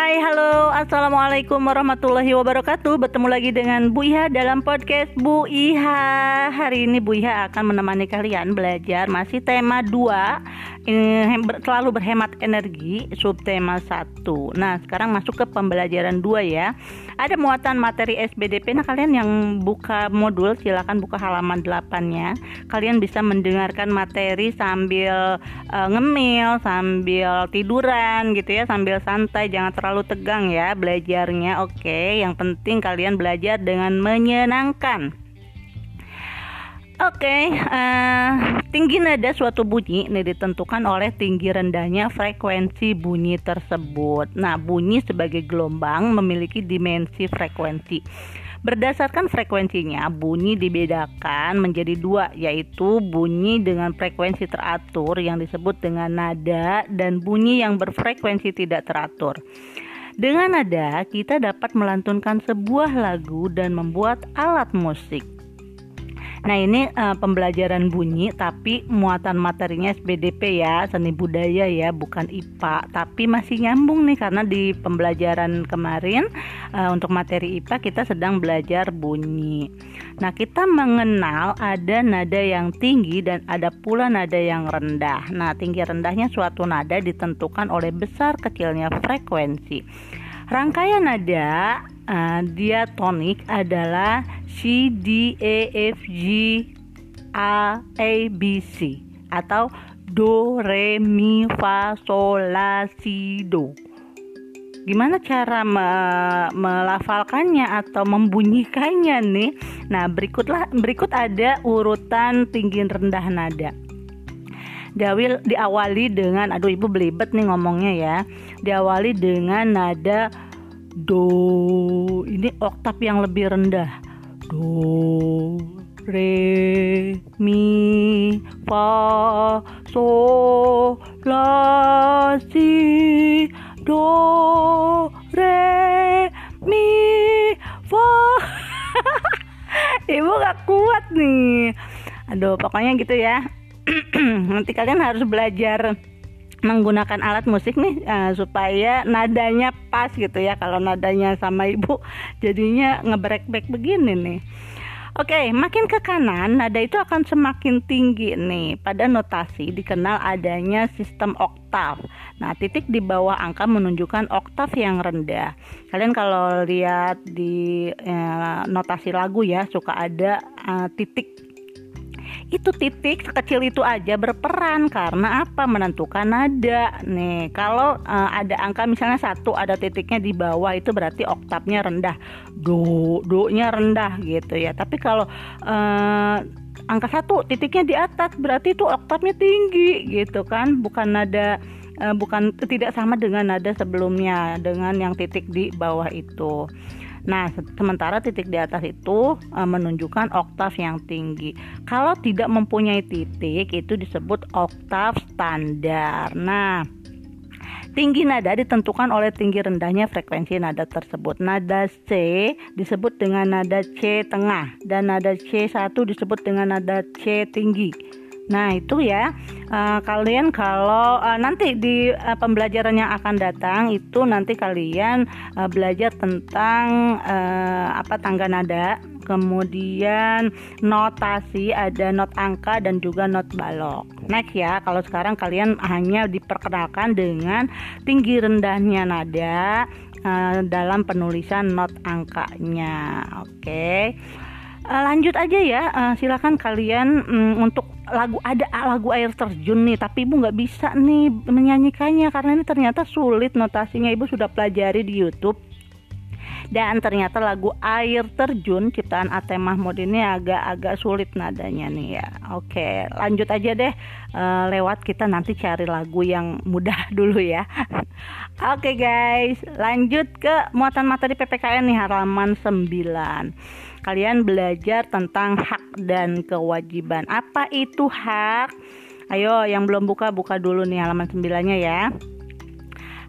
Hai, halo, assalamualaikum warahmatullahi wabarakatuh. Bertemu lagi dengan Bu Iha dalam podcast Bu Iha. Hari ini Bu Iha akan menemani kalian belajar masih tema 2 ini selalu berhemat energi subtema 1. Nah, sekarang masuk ke pembelajaran 2 ya. Ada muatan materi SBDP. Nah, kalian yang buka modul silakan buka halaman 8-nya. Kalian bisa mendengarkan materi sambil uh, ngemil, sambil tiduran gitu ya, sambil santai, jangan terlalu tegang ya belajarnya. Oke, yang penting kalian belajar dengan menyenangkan. Oke, okay, uh, eh, tinggi nada suatu bunyi ini ditentukan oleh tinggi rendahnya frekuensi bunyi tersebut. Nah, bunyi sebagai gelombang memiliki dimensi frekuensi. Berdasarkan frekuensinya, bunyi dibedakan menjadi dua, yaitu bunyi dengan frekuensi teratur yang disebut dengan nada dan bunyi yang berfrekuensi tidak teratur. Dengan nada, kita dapat melantunkan sebuah lagu dan membuat alat musik. Nah ini uh, pembelajaran bunyi tapi muatan materinya SBDP ya seni budaya ya bukan IPA tapi masih nyambung nih karena di pembelajaran kemarin uh, untuk materi IPA kita sedang belajar bunyi. Nah kita mengenal ada nada yang tinggi dan ada pula nada yang rendah. Nah tinggi rendahnya suatu nada ditentukan oleh besar kecilnya frekuensi. Rangkaian nada uh, diatonik adalah C D E F G A A B C atau do re mi fa sol la si do. Gimana cara me melafalkannya atau membunyikannya nih? Nah, berikutlah berikut ada urutan tinggi rendah nada. Diawil, diawali dengan aduh ibu belibet nih ngomongnya ya. Diawali dengan nada do. Ini oktav yang lebih rendah do re mi fa so la si do re mi fa ibu gak kuat nih. Aduh pokoknya gitu ya. Nanti kalian harus belajar menggunakan alat musik nih uh, supaya nadanya pas gitu ya kalau nadanya sama ibu jadinya ngebrek-brek begini nih Oke, makin ke kanan, nada itu akan semakin tinggi nih. Pada notasi dikenal adanya sistem oktav. Nah, titik di bawah angka menunjukkan oktav yang rendah. Kalian kalau lihat di eh, notasi lagu ya, suka ada uh, titik itu titik sekecil itu aja berperan. Karena apa? Menentukan nada. Nih kalau uh, ada angka misalnya satu ada titiknya di bawah itu berarti oktavnya rendah. Do do nya rendah gitu ya. Tapi kalau uh, angka satu titiknya di atas berarti itu oktavnya tinggi gitu kan. Bukan nada uh, bukan tidak sama dengan nada sebelumnya dengan yang titik di bawah itu Nah, sementara titik di atas itu e, menunjukkan oktav yang tinggi. Kalau tidak mempunyai titik itu disebut oktav standar. Nah, Tinggi nada ditentukan oleh tinggi rendahnya frekuensi nada tersebut. Nada C disebut dengan nada C tengah dan nada C1 disebut dengan nada C tinggi. Nah, itu ya. Uh, kalian kalau uh, nanti di uh, pembelajaran yang akan datang itu nanti kalian uh, belajar tentang uh, apa tangga nada, kemudian notasi ada not angka dan juga not balok. Next ya, kalau sekarang kalian hanya diperkenalkan dengan tinggi rendahnya nada uh, dalam penulisan not angkanya. Oke. Okay. Uh, lanjut aja ya, uh, silakan kalian um, untuk lagu ada lagu air terjun nih tapi ibu nggak bisa nih menyanyikannya karena ini ternyata sulit notasinya. Ibu sudah pelajari di YouTube dan ternyata lagu air terjun ciptaan Ate Mahmud ini agak-agak sulit nadanya nih ya. Oke lanjut aja deh. Uh, lewat kita nanti cari lagu yang mudah dulu ya. Oke guys. Lanjut ke muatan materi PPKN nih halaman 9 kalian belajar tentang hak dan kewajiban. Apa itu hak? Ayo yang belum buka buka dulu nih halaman 9 nya ya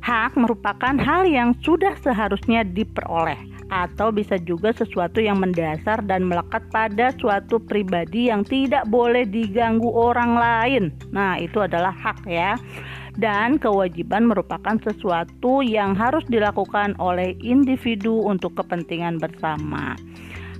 Hak merupakan hal yang sudah seharusnya diperoleh atau bisa juga sesuatu yang mendasar dan melekat pada suatu pribadi yang tidak boleh diganggu orang lain. Nah, itu adalah hak ya. dan kewajiban merupakan sesuatu yang harus dilakukan oleh individu untuk kepentingan bersama.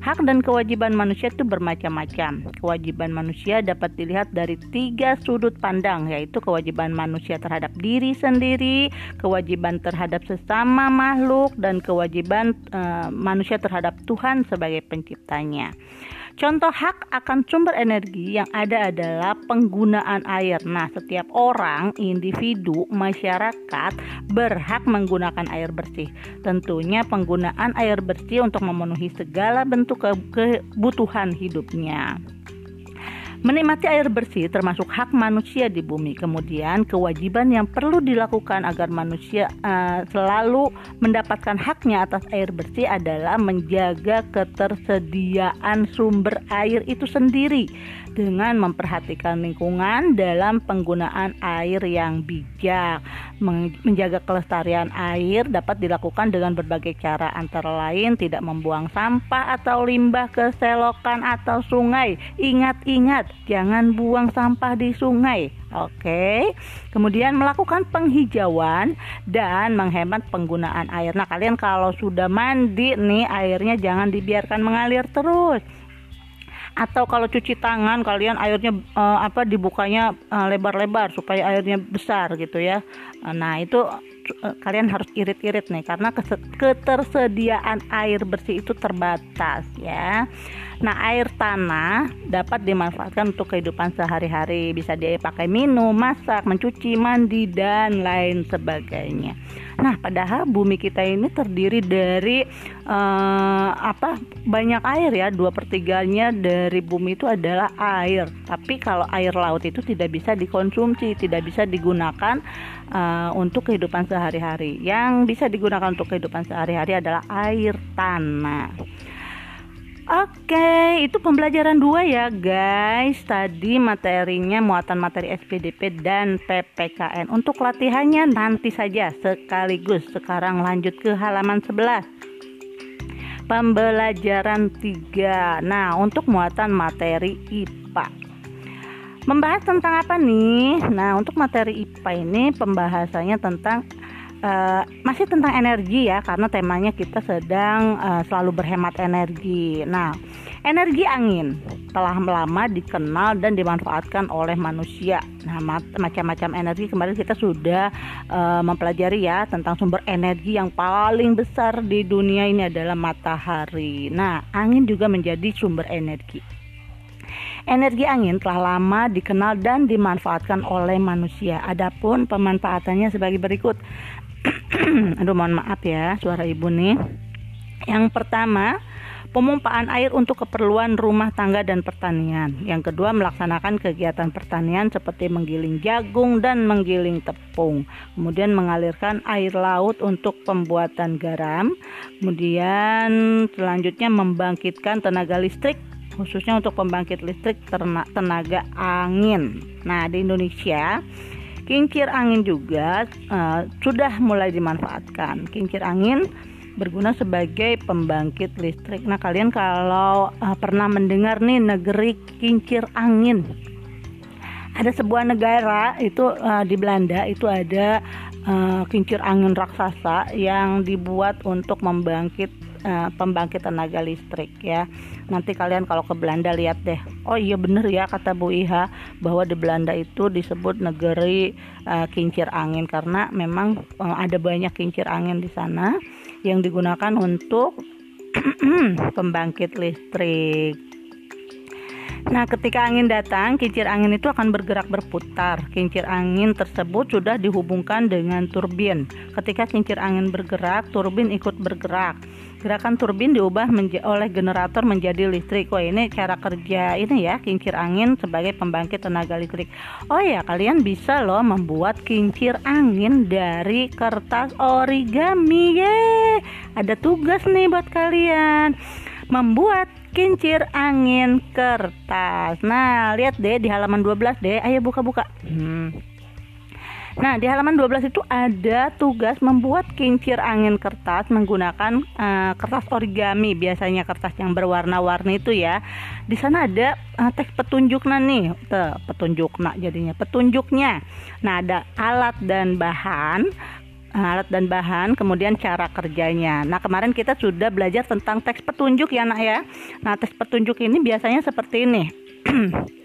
Hak dan kewajiban manusia itu bermacam-macam. Kewajiban manusia dapat dilihat dari tiga sudut pandang, yaitu kewajiban manusia terhadap diri sendiri, kewajiban terhadap sesama makhluk, dan kewajiban uh, manusia terhadap Tuhan sebagai penciptanya. Contoh hak akan sumber energi yang ada adalah penggunaan air. Nah, setiap orang, individu, masyarakat berhak menggunakan air bersih. Tentunya penggunaan air bersih untuk memenuhi segala bentuk kebutuhan hidupnya. Menikmati air bersih termasuk hak manusia di bumi. Kemudian kewajiban yang perlu dilakukan agar manusia uh, selalu mendapatkan haknya atas air bersih adalah menjaga ketersediaan sumber air itu sendiri dengan memperhatikan lingkungan dalam penggunaan air yang bijak. Menjaga kelestarian air dapat dilakukan dengan berbagai cara antara lain tidak membuang sampah atau limbah ke selokan atau sungai. Ingat-ingat, jangan buang sampah di sungai. Oke. Kemudian melakukan penghijauan dan menghemat penggunaan air. Nah, kalian kalau sudah mandi nih airnya jangan dibiarkan mengalir terus atau kalau cuci tangan kalian airnya uh, apa dibukanya uh, lebar-lebar supaya airnya besar gitu ya nah itu uh, kalian harus irit-irit nih karena ketersediaan air bersih itu terbatas ya Nah, air tanah dapat dimanfaatkan untuk kehidupan sehari-hari, bisa dipakai minum, masak, mencuci, mandi dan lain sebagainya. Nah, padahal bumi kita ini terdiri dari uh, apa? Banyak air ya, dua pertiganya dari bumi itu adalah air. Tapi kalau air laut itu tidak bisa dikonsumsi, tidak bisa digunakan uh, untuk kehidupan sehari-hari. Yang bisa digunakan untuk kehidupan sehari-hari adalah air tanah. Oke, itu pembelajaran dua ya guys. Tadi materinya muatan materi SPDP dan PPKN. Untuk latihannya nanti saja sekaligus. Sekarang lanjut ke halaman 11. Pembelajaran 3. Nah, untuk muatan materi IPA. Membahas tentang apa nih? Nah, untuk materi IPA ini pembahasannya tentang uh, masih tentang energi ya karena temanya kita sedang uh, selalu berhemat energi. Nah, energi angin telah lama dikenal dan dimanfaatkan oleh manusia. Nah, macam-macam energi kemarin kita sudah uh, mempelajari ya tentang sumber energi yang paling besar di dunia ini adalah matahari. Nah, angin juga menjadi sumber energi. Energi angin telah lama dikenal dan dimanfaatkan oleh manusia. Adapun pemanfaatannya sebagai berikut. aduh mohon maaf ya suara ibu nih yang pertama pemumpaan air untuk keperluan rumah tangga dan pertanian. Yang kedua, melaksanakan kegiatan pertanian seperti menggiling jagung dan menggiling tepung. Kemudian mengalirkan air laut untuk pembuatan garam. Kemudian selanjutnya membangkitkan tenaga listrik khususnya untuk pembangkit listrik tenaga angin. Nah, di Indonesia Kincir angin juga uh, sudah mulai dimanfaatkan. Kincir angin berguna sebagai pembangkit listrik. Nah, kalian kalau uh, pernah mendengar nih negeri kincir angin. Ada sebuah negara itu uh, di Belanda itu ada uh, kincir angin raksasa yang dibuat untuk membangkit uh, pembangkit tenaga listrik ya. Nanti kalian kalau ke Belanda lihat deh. Oh iya bener ya kata Bu Iha bahwa di Belanda itu disebut negeri uh, kincir angin karena memang uh, ada banyak kincir angin di sana yang digunakan untuk pembangkit listrik. Nah, ketika angin datang, kincir angin itu akan bergerak berputar. Kincir angin tersebut sudah dihubungkan dengan turbin. Ketika kincir angin bergerak, turbin ikut bergerak. Gerakan turbin diubah oleh generator menjadi listrik. Wah, ini cara kerja ini ya, kincir angin sebagai pembangkit tenaga listrik. Oh ya, kalian bisa loh membuat kincir angin dari kertas origami. Ye, ada tugas nih buat kalian. Membuat kincir angin kertas. Nah, lihat deh di halaman 12 deh. Ayo buka-buka. Hmm. Nah, di halaman 12 itu ada tugas membuat kincir angin kertas menggunakan uh, kertas origami, biasanya kertas yang berwarna-warni itu ya. Di sana ada uh, teks petunjuknya nih, Tuh, petunjuknya jadinya, petunjuknya. Nah, ada alat dan bahan, alat dan bahan, kemudian cara kerjanya. Nah, kemarin kita sudah belajar tentang teks petunjuk ya, Nak ya. Nah, teks petunjuk ini biasanya seperti ini.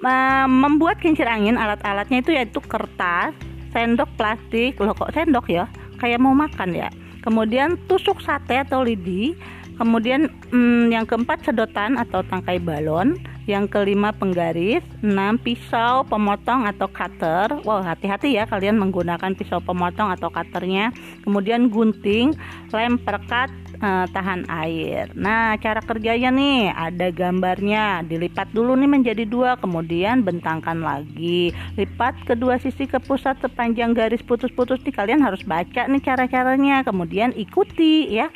Membuat kincir angin alat-alatnya itu yaitu kertas, sendok plastik, loh kok sendok ya? Kayak mau makan ya. Kemudian tusuk sate atau lidi, kemudian hmm, yang keempat sedotan atau tangkai balon, yang kelima penggaris, enam pisau pemotong atau cutter. Wow, hati-hati ya kalian menggunakan pisau pemotong atau cutternya. Kemudian gunting, lem perkat, uh, tahan air. Nah, cara kerjanya nih ada gambarnya. Dilipat dulu nih menjadi dua, kemudian bentangkan lagi. Lipat kedua sisi ke pusat sepanjang garis putus-putus nih. Kalian harus baca nih cara-caranya, kemudian ikuti ya.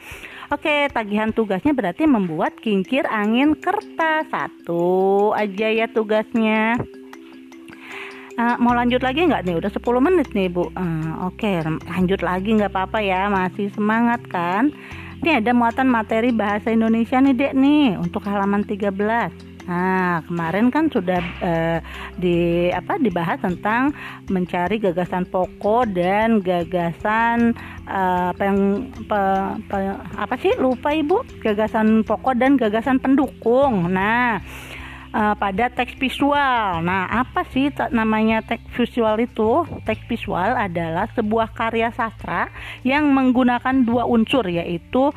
Oke, tagihan tugasnya berarti membuat kincir angin kertas. Satu aja ya tugasnya. Uh, mau lanjut lagi nggak nih? Udah 10 menit nih Bu. Uh, Oke, lanjut lagi nggak apa-apa ya. Masih semangat kan? Ini ada muatan materi bahasa Indonesia nih Dek nih untuk halaman 13. Nah, kemarin kan sudah uh, di apa dibahas tentang mencari gagasan pokok dan gagasan uh, apa yang pe, pe, apa sih lupa Ibu? Gagasan pokok dan gagasan pendukung. Nah, uh, pada teks visual. Nah, apa sih namanya teks visual itu? Teks visual adalah sebuah karya sastra yang menggunakan dua unsur yaitu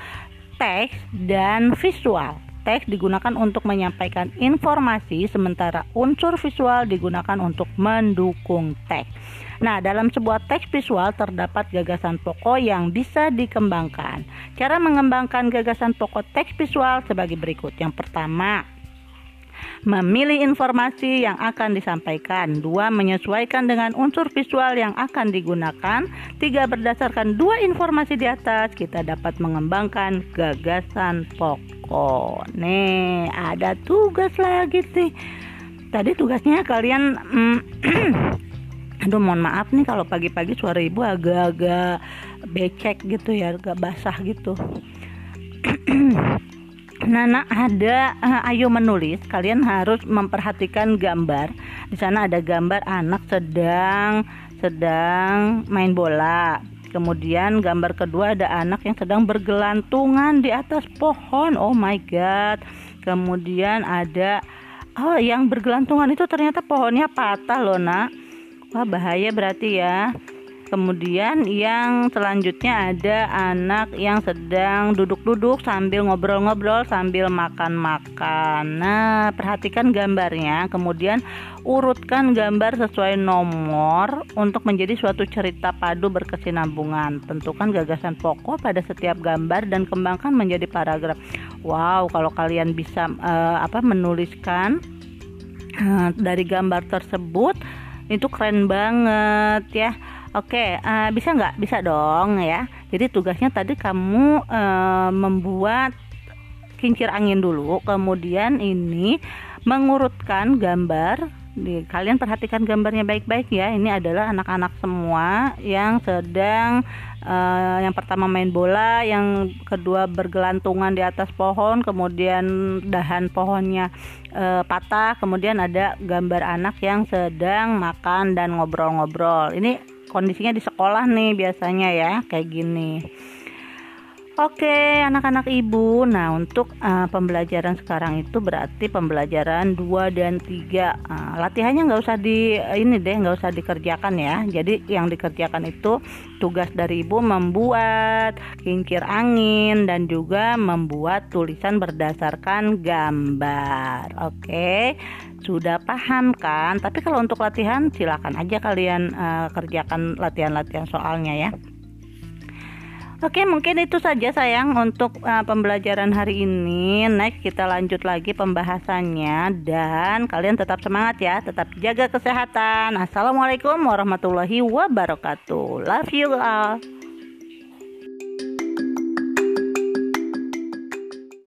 teks dan visual teks digunakan untuk menyampaikan informasi, sementara unsur visual digunakan untuk mendukung teks. Nah, dalam sebuah teks visual terdapat gagasan pokok yang bisa dikembangkan. Cara mengembangkan gagasan pokok teks visual sebagai berikut. Yang pertama, memilih informasi yang akan disampaikan. Dua, menyesuaikan dengan unsur visual yang akan digunakan. Tiga, berdasarkan dua informasi di atas, kita dapat mengembangkan gagasan pokok. Nih, ada tugas lagi sih. Tadi tugasnya kalian mm, Aduh mohon maaf nih kalau pagi-pagi suara ibu agak-agak becek gitu ya, agak basah gitu. Nana ada uh, ayo menulis. Kalian harus memperhatikan gambar. Di sana ada gambar anak sedang sedang main bola. Kemudian gambar kedua ada anak yang sedang bergelantungan di atas pohon. Oh my god. Kemudian ada oh yang bergelantungan itu ternyata pohonnya patah loh nak. Wah bahaya berarti ya Kemudian yang selanjutnya ada anak yang sedang duduk-duduk sambil ngobrol-ngobrol sambil makan-makan. Nah, perhatikan gambarnya, kemudian urutkan gambar sesuai nomor untuk menjadi suatu cerita padu berkesinambungan. Tentukan gagasan pokok pada setiap gambar dan kembangkan menjadi paragraf. Wow, kalau kalian bisa uh, apa menuliskan uh, dari gambar tersebut itu keren banget ya Oke, uh, bisa nggak? Bisa dong ya. Jadi tugasnya tadi kamu uh, membuat kincir angin dulu, kemudian ini mengurutkan gambar. Kalian perhatikan gambarnya baik-baik ya. Ini adalah anak-anak semua yang sedang uh, yang pertama main bola, yang kedua bergelantungan di atas pohon, kemudian dahan pohonnya uh, patah, kemudian ada gambar anak yang sedang makan dan ngobrol-ngobrol. Ini kondisinya di sekolah nih biasanya ya kayak gini Oke, anak-anak ibu. Nah, untuk uh, pembelajaran sekarang itu berarti pembelajaran 2 dan 3. Uh, latihannya nggak usah di ini deh, nggak usah dikerjakan ya. Jadi yang dikerjakan itu tugas dari ibu membuat kincir angin dan juga membuat tulisan berdasarkan gambar. Oke. Sudah paham kan? Tapi kalau untuk latihan silakan aja kalian uh, kerjakan latihan-latihan soalnya ya. Oke, mungkin itu saja sayang untuk uh, pembelajaran hari ini. Next kita lanjut lagi pembahasannya dan kalian tetap semangat ya, tetap jaga kesehatan. Assalamualaikum warahmatullahi wabarakatuh. Love you all.